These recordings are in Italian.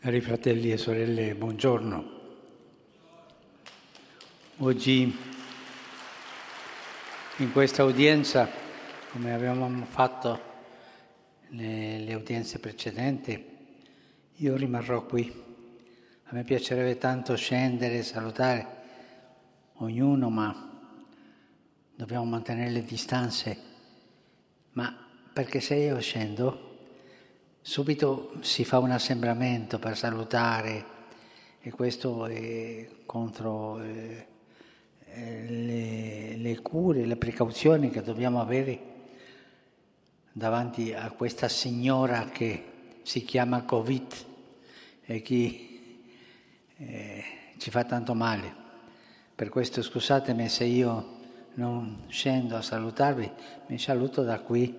Cari fratelli e sorelle, buongiorno. Oggi in questa udienza, come avevamo fatto le, le udienze precedenti, io rimarrò qui. A me piacerebbe tanto scendere, salutare ognuno, ma dobbiamo mantenere le distanze. Ma perché se io scendo subito si fa un assembramento per salutare e questo è contro eh, le, le, cure, le precauzioni che dobbiamo avere davanti a questa signora che si chiama Covid e che eh, ci fa tanto male. Per questo scusatemi se io non scendo a salutarvi, mi saluto da qui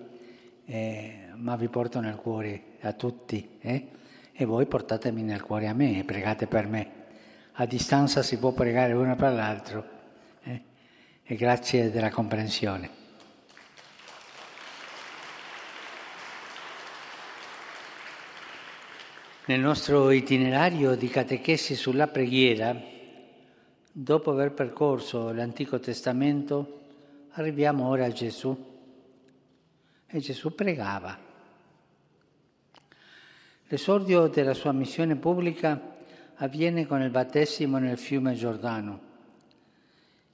eh, ma vi porto nel cuore a tutti eh? e voi portatemi nel cuore a me e pregate per me. A distanza si può pregare uno per l'altro eh? e grazie della comprensione. Nel nostro itinerario di catechesi sulla preghiera, dopo aver percorso l'Antico Testamento, arriviamo ora a Gesù e Gesù pregava. L'esordio della sua missione pubblica avviene con il battesimo nel fiume Giordano.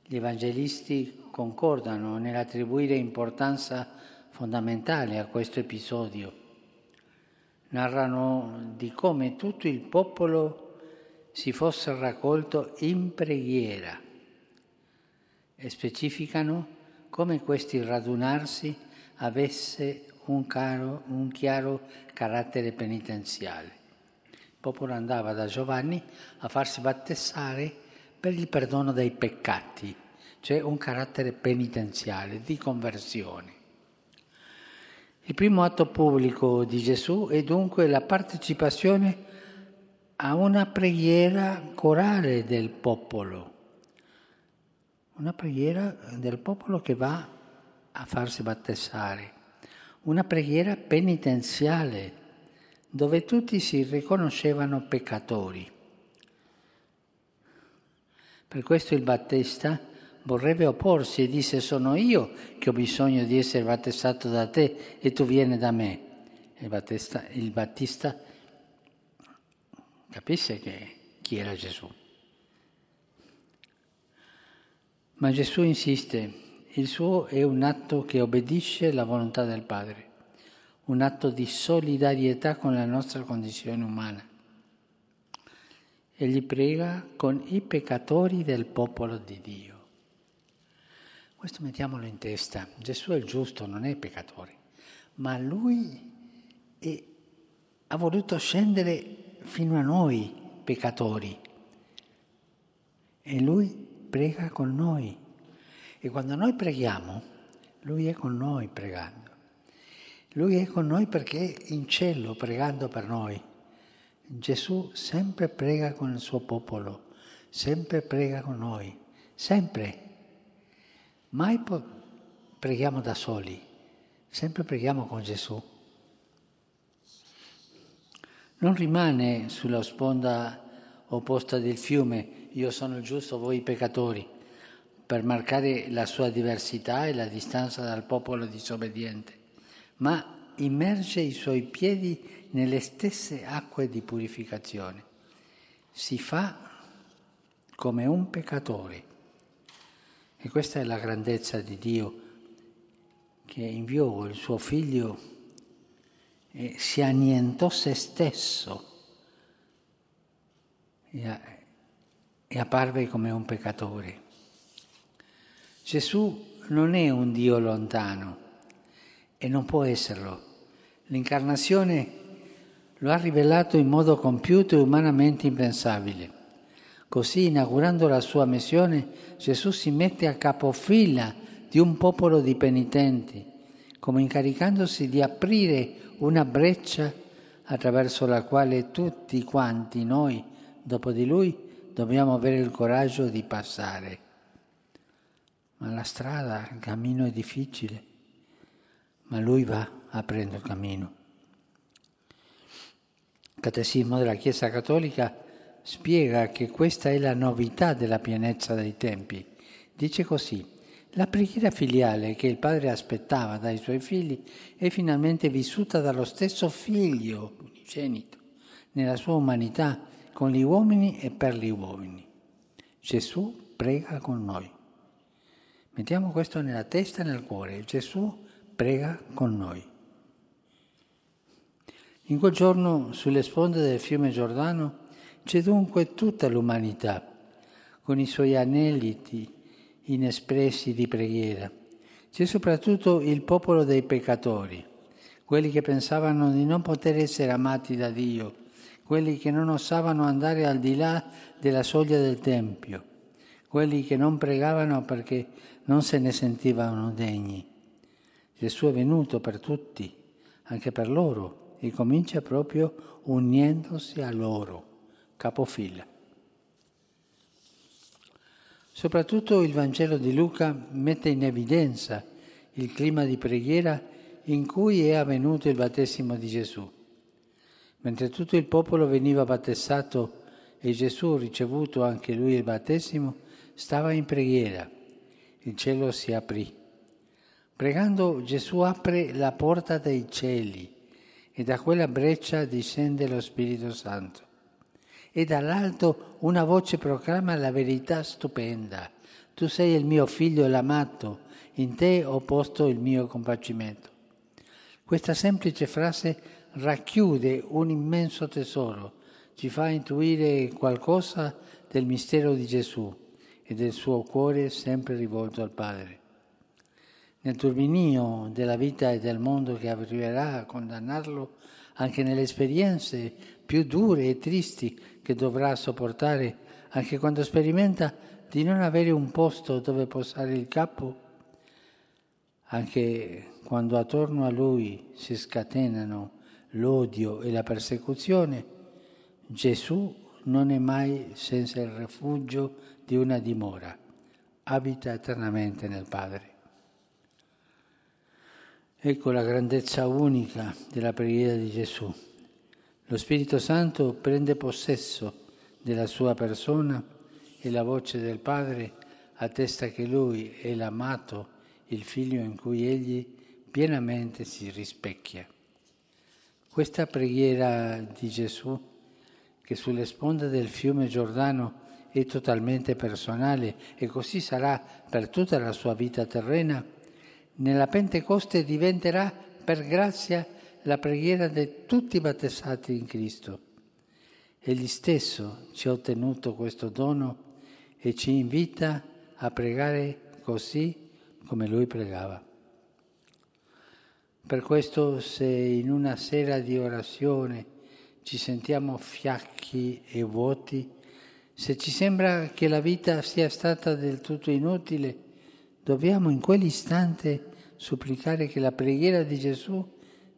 Gli evangelisti concordano nell'attribuire importanza fondamentale a questo episodio. Narrano di come tutto il popolo si fosse raccolto in preghiera e specificano come questi radunarsi avesse un, caro, un chiaro carattere penitenziale. Il popolo andava da Giovanni a farsi battezzare per il perdono dei peccati, cioè un carattere penitenziale, di conversione. Il primo atto pubblico di Gesù è dunque la partecipazione a una preghiera corale del popolo, una preghiera del popolo che va a farsi battezzare, una preghiera penitenziale dove tutti si riconoscevano peccatori. Per questo il Battista vorrebbe opporsi e disse sono io che ho bisogno di essere battezzato da te e tu vieni da me. Il Battista, il Battista capisce che chi era Gesù. Ma Gesù insiste, il suo è un atto che obbedisce alla volontà del Padre, un atto di solidarietà con la nostra condizione umana. Egli prega con i peccatori del popolo di Dio. Questo mettiamolo in testa. Gesù è il giusto, non è peccatore, ma lui è, ha voluto scendere fino a noi peccatori e lui prega con noi e quando noi preghiamo, Lui è con noi pregando. Lui è con noi perché è in cielo pregando per noi. Gesù sempre prega con il suo popolo, sempre prega con noi, sempre. Mai preghiamo da soli, sempre preghiamo con Gesù. Non rimane sulla sponda opposta del fiume, io sono il giusto, voi i peccatori per marcare la sua diversità e la distanza dal popolo disobbediente, ma immerge i suoi piedi nelle stesse acque di purificazione. Si fa come un peccatore. E questa è la grandezza di Dio che inviò il suo figlio e si annientò se stesso e apparve come un peccatore. Gesù non è un Dio lontano e non può esserlo. L'incarnazione lo ha rivelato in modo compiuto e umanamente impensabile. Così, inaugurando la sua missione, Gesù si mette a capofila di un popolo di penitenti, come incaricandosi di aprire una breccia attraverso la quale tutti quanti noi, dopo di lui, dobbiamo avere il coraggio di passare ma la strada, il cammino è difficile, ma lui va aprendo il cammino. Il Catechismo della Chiesa Cattolica spiega che questa è la novità della pienezza dei tempi. Dice così, la preghiera filiale che il padre aspettava dai suoi figli è finalmente vissuta dallo stesso figlio unigenito, nella sua umanità, con gli uomini e per gli uomini. Gesù prega con noi. Mettiamo questo nella testa e nel cuore. Gesù prega con noi. In quel giorno, sulle sponde del fiume Giordano, c'è dunque tutta l'umanità, con i suoi aneliti inespressi di preghiera. C'è soprattutto il popolo dei peccatori, quelli che pensavano di non poter essere amati da Dio, quelli che non osavano andare al di là della soglia del Tempio, quelli che non pregavano perché non se ne sentivano degni. Gesù è venuto per tutti, anche per loro, e comincia proprio uniendosi a loro capofila. Soprattutto il Vangelo di Luca mette in evidenza il clima di preghiera in cui è avvenuto il battesimo di Gesù. Mentre tutto il popolo veniva battezzato e Gesù, ricevuto anche lui il battesimo, stava in preghiera. Il cielo si aprì. Pregando Gesù apre la porta dei cieli e da quella breccia discende lo Spirito Santo e dall'alto una voce proclama la verità stupenda. Tu sei il mio figlio l'amato, in te ho posto il mio compacimento. Questa semplice frase racchiude un immenso tesoro, ci fa intuire qualcosa del mistero di Gesù e del suo cuore sempre rivolto al Padre. Nel turbinio della vita e del mondo che arriverà a condannarlo, anche nelle esperienze più dure e tristi che dovrà sopportare anche quando sperimenta di non avere un posto dove posare il capo, anche quando attorno a lui si scatenano l'odio e la persecuzione, Gesù non è mai senza il rifugio di una dimora, abita eternamente nel Padre. Ecco la grandezza unica della preghiera di Gesù. Lo Spirito Santo prende possesso della sua persona e la voce del Padre attesta che Lui è l'amato, il figlio in cui Egli pienamente si rispecchia. Questa preghiera di Gesù, che sulle sponde del fiume Giordano è totalmente personale e così sarà per tutta la sua vita terrena, nella Pentecoste diventerà per grazia la preghiera di tutti i battezzati in Cristo. Egli stesso ci ha ottenuto questo dono e ci invita a pregare così come lui pregava. Per questo se in una sera di orazione ci sentiamo fiacchi e vuoti, se ci sembra che la vita sia stata del tutto inutile, dobbiamo in quell'istante supplicare che la preghiera di Gesù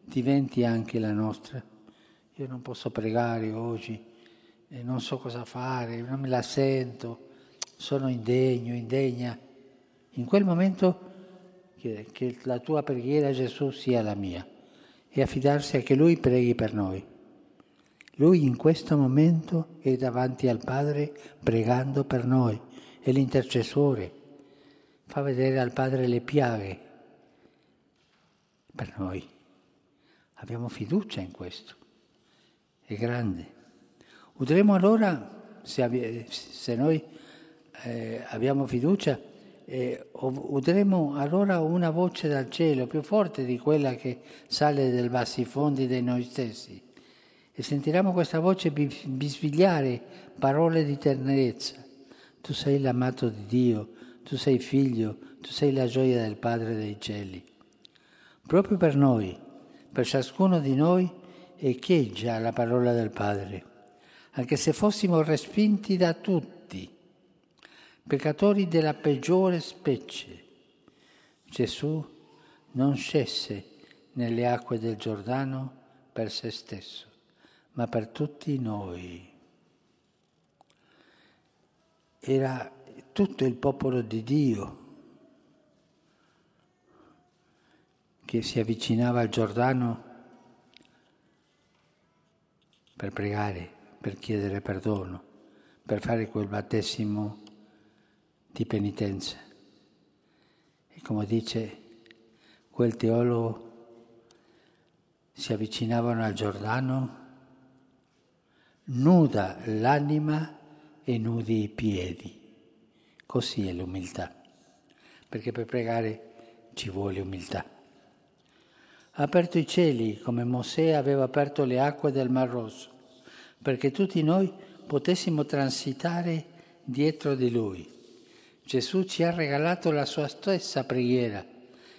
diventi anche la nostra. Io non posso pregare oggi, non so cosa fare, non me la sento, sono indegno, indegna. In quel momento che la tua preghiera Gesù sia la mia e affidarsi a che Lui preghi per noi. Lui in questo momento è davanti al Padre pregando per noi, è l'intercessore, fa vedere al Padre le piaghe per noi. Abbiamo fiducia in questo, è grande. Udremo allora, se, se noi eh, abbiamo fiducia, eh, udremo allora una voce dal cielo più forte di quella che sale dai bassi fondi di noi stessi e sentiremo questa voce bisbigliare parole di tenerezza. Tu sei l'amato di Dio, tu sei figlio, tu sei la gioia del Padre dei cieli. Proprio per noi, per ciascuno di noi, echeggia la parola del Padre, anche se fossimo respinti da tutti, peccatori della peggiore specie. Gesù non scese nelle acque del Giordano per se stesso, ma per tutti noi. Era tutto il popolo di Dio che si avvicinava al Giordano per pregare, per chiedere perdono, per fare quel battesimo di penitenza. E come dice quel teologo, si avvicinavano al Giordano, nuda l'anima e nudi i piedi. Così è l'umiltà, perché per pregare ci vuole umiltà. Ha aperto i cieli come Mosè aveva aperto le acque del Mar Rosso, perché tutti noi potessimo transitare dietro di Lui. Gesù ci ha regalato la sua stessa preghiera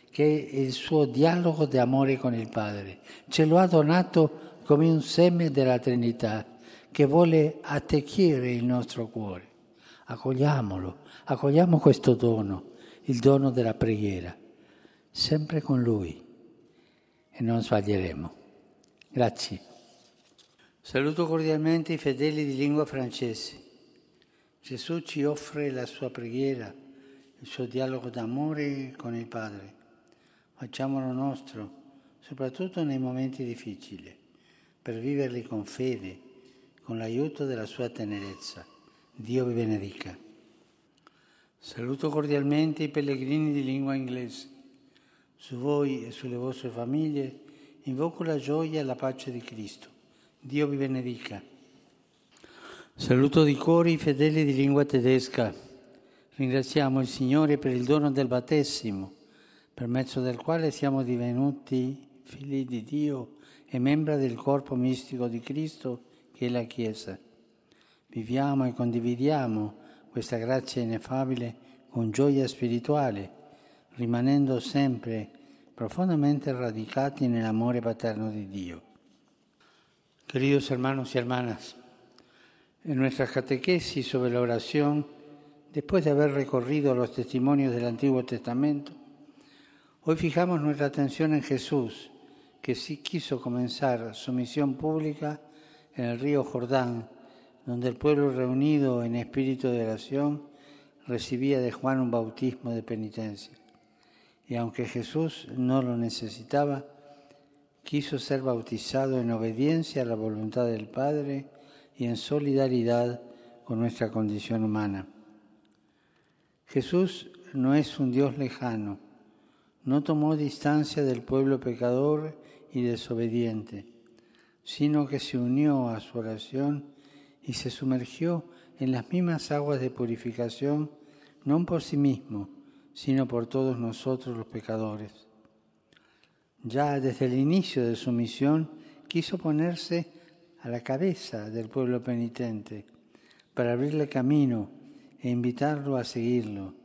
che è il suo dialogo d'amore con il Padre. Ce lo ha donato come un seme della Trinità che vuole attecchire il nostro cuore. Accogliamolo, accogliamo questo dono, il dono della preghiera, sempre con Lui e non sbaglieremo. Grazie. Saluto cordialmente i fedeli di lingua francese. Gesù ci offre la sua preghiera, il suo dialogo d'amore con il Padre facciamolo nostro, soprattutto nei momenti difficili, per viverli con fede, con l'aiuto della sua tenerezza. Dio vi benedica. Saluto cordialmente i pellegrini di lingua inglese. Su voi e sulle vostre famiglie invoco la gioia e la pace di Cristo. Dio vi benedica. Saluto di cuore i fedeli di lingua tedesca. Ringraziamo il Signore per il dono del battesimo per mezzo del quale siamo divenuti figli di Dio e membra del corpo mistico di Cristo che è la Chiesa. Viviamo e condividiamo questa grazia ineffabile con gioia spirituale, rimanendo sempre profondamente radicati nell'amore paterno di Dio. Queridos hermanos y hermanas, en nuestra catequesis sobre la oración, después de haber recorrido los testimonios del Antiguo Testamento, Hoy fijamos nuestra atención en Jesús, que sí quiso comenzar su misión pública en el río Jordán, donde el pueblo reunido en espíritu de oración recibía de Juan un bautismo de penitencia. Y aunque Jesús no lo necesitaba, quiso ser bautizado en obediencia a la voluntad del Padre y en solidaridad con nuestra condición humana. Jesús no es un Dios lejano, no tomó distancia del pueblo pecador y desobediente, sino que se unió a su oración y se sumergió en las mismas aguas de purificación, no por sí mismo, sino por todos nosotros los pecadores. Ya desde el inicio de su misión quiso ponerse a la cabeza del pueblo penitente para abrirle camino e invitarlo a seguirlo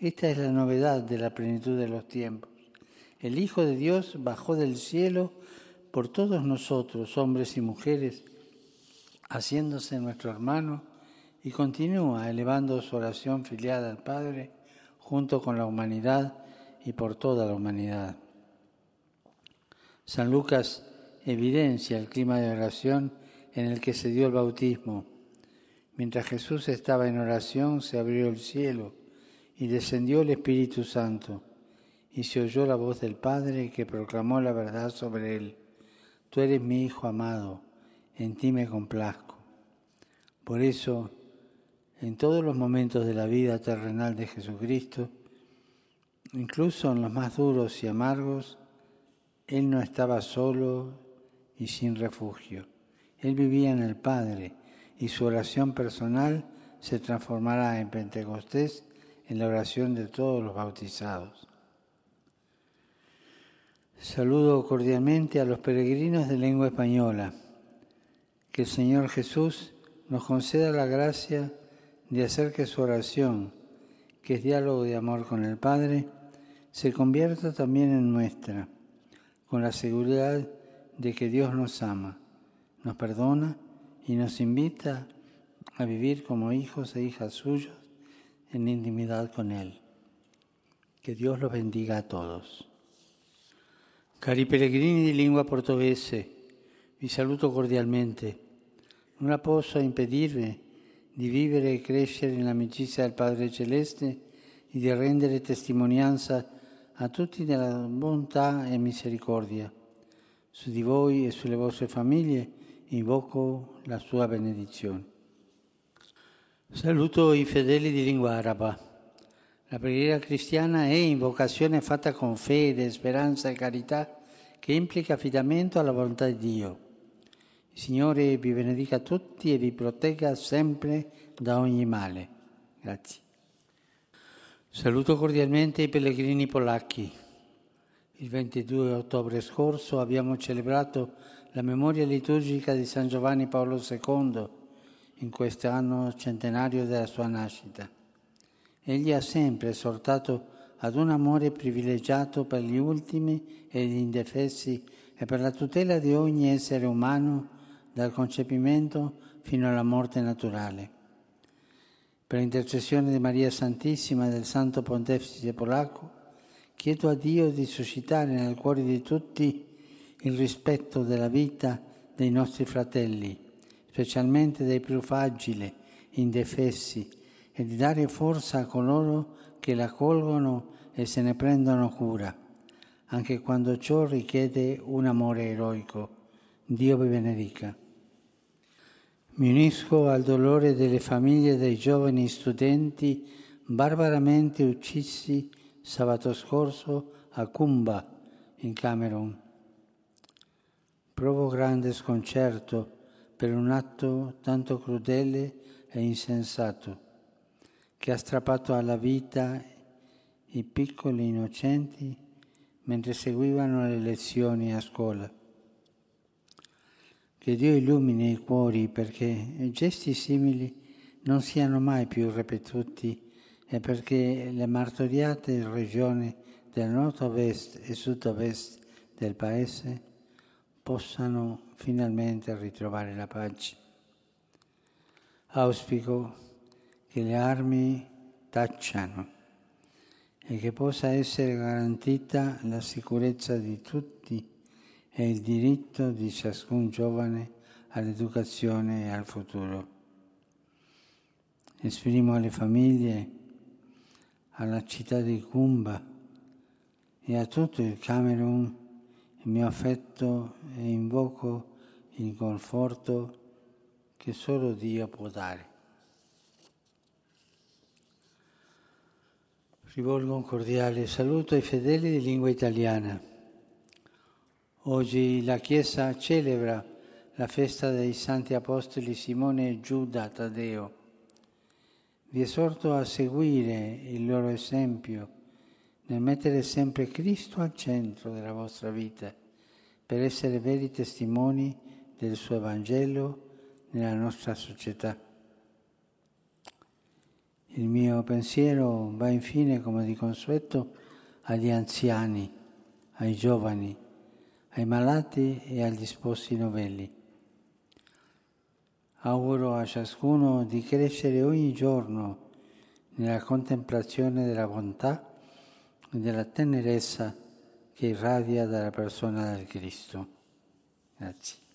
esta es la novedad de la plenitud de los tiempos. El Hijo de Dios bajó del cielo por todos nosotros, hombres y mujeres, haciéndose nuestro hermano y continúa elevando su oración filial al Padre junto con la humanidad y por toda la humanidad. San Lucas evidencia el clima de oración en el que se dio el bautismo. Mientras Jesús estaba en oración, se abrió el cielo y descendió el Espíritu Santo, y se oyó la voz del Padre que proclamó la verdad sobre él. Tú eres mi Hijo amado, en ti me complazco. Por eso, en todos los momentos de la vida terrenal de Jesucristo, incluso en los más duros y amargos, Él no estaba solo y sin refugio. Él vivía en el Padre y su oración personal se transformará en Pentecostés en la oración de todos los bautizados. Saludo cordialmente a los peregrinos de lengua española. Que el Señor Jesús nos conceda la gracia de hacer que su oración, que es diálogo de amor con el Padre, se convierta también en nuestra, con la seguridad de que Dios nos ama, nos perdona y nos invita a vivir como hijos e hijas suyos en intimidad con Él. Que Dios los bendiga a todos. Cari pellegrini di lingua portoghese, vi saluto cordialmente. Non posso impedirvi di vivere e crescere nell'amicizia del Padre Celeste e di rendere testimonianza a tutti della bontà e misericordia. Su di voi e sulle vostre famiglie invoco la sua benedizione. Saluto i fedeli di lingua araba. La preghiera cristiana è invocazione fatta con fede, speranza e carità che implica affidamento alla volontà di Dio. Il Signore vi benedica tutti e vi protegga sempre da ogni male. Grazie. Saluto cordialmente i pellegrini polacchi. Il 22 ottobre scorso abbiamo celebrato la memoria liturgica di San Giovanni Paolo II in questo anno centenario della sua nascita. Egli ha sempre esortato ad un amore privilegiato per gli ultimi e gli indefessi e per la tutela di ogni essere umano dal concepimento fino alla morte naturale. Per intercessione di Maria Santissima e del Santo Pontefice Polacco, chiedo a Dio di suscitare nel cuore di tutti il rispetto della vita dei nostri fratelli, specialmente dei più fragili, indefessi, e di dare forza a coloro che la colgono e se ne prendono cura, anche quando ciò richiede un amore eroico. Dio vi benedica. Mi unisco al dolore delle famiglie dei giovani studenti barbaramente uccisi sabato scorso a Kumba, in Camerun. Provo grande sconcerto per un atto tanto crudele e insensato che ha strappato alla vita i piccoli innocenti mentre seguivano le lezioni a scuola. Che Dio illumini i cuori perché gesti simili non siano mai più ripetuti e perché le martoriate regioni del nord-ovest e sud-ovest del Paese possano finalmente ritrovare la pace. Auspico che le armi tacciano e che possa essere garantita la sicurezza di tutti e il diritto di ciascun giovane all'educazione e al futuro. Esprimo alle famiglie, alla città di Kumba e a tutto il Camerun il mio affetto e invoco il conforto che solo Dio può dare. Rivolgo un cordiale saluto ai fedeli di lingua italiana. Oggi la Chiesa celebra la festa dei Santi Apostoli Simone e Giuda Taddeo. Vi esorto a seguire il loro esempio nel mettere sempre Cristo al centro della vostra vita per essere veri testimoni del suo Evangelo nella nostra società. Il mio pensiero va infine, come di consueto, agli anziani, ai giovani, ai malati e agli sposi novelli. Auguro a ciascuno di crescere ogni giorno nella contemplazione della bontà e della tenerezza che irradia dalla persona del Cristo. Grazie.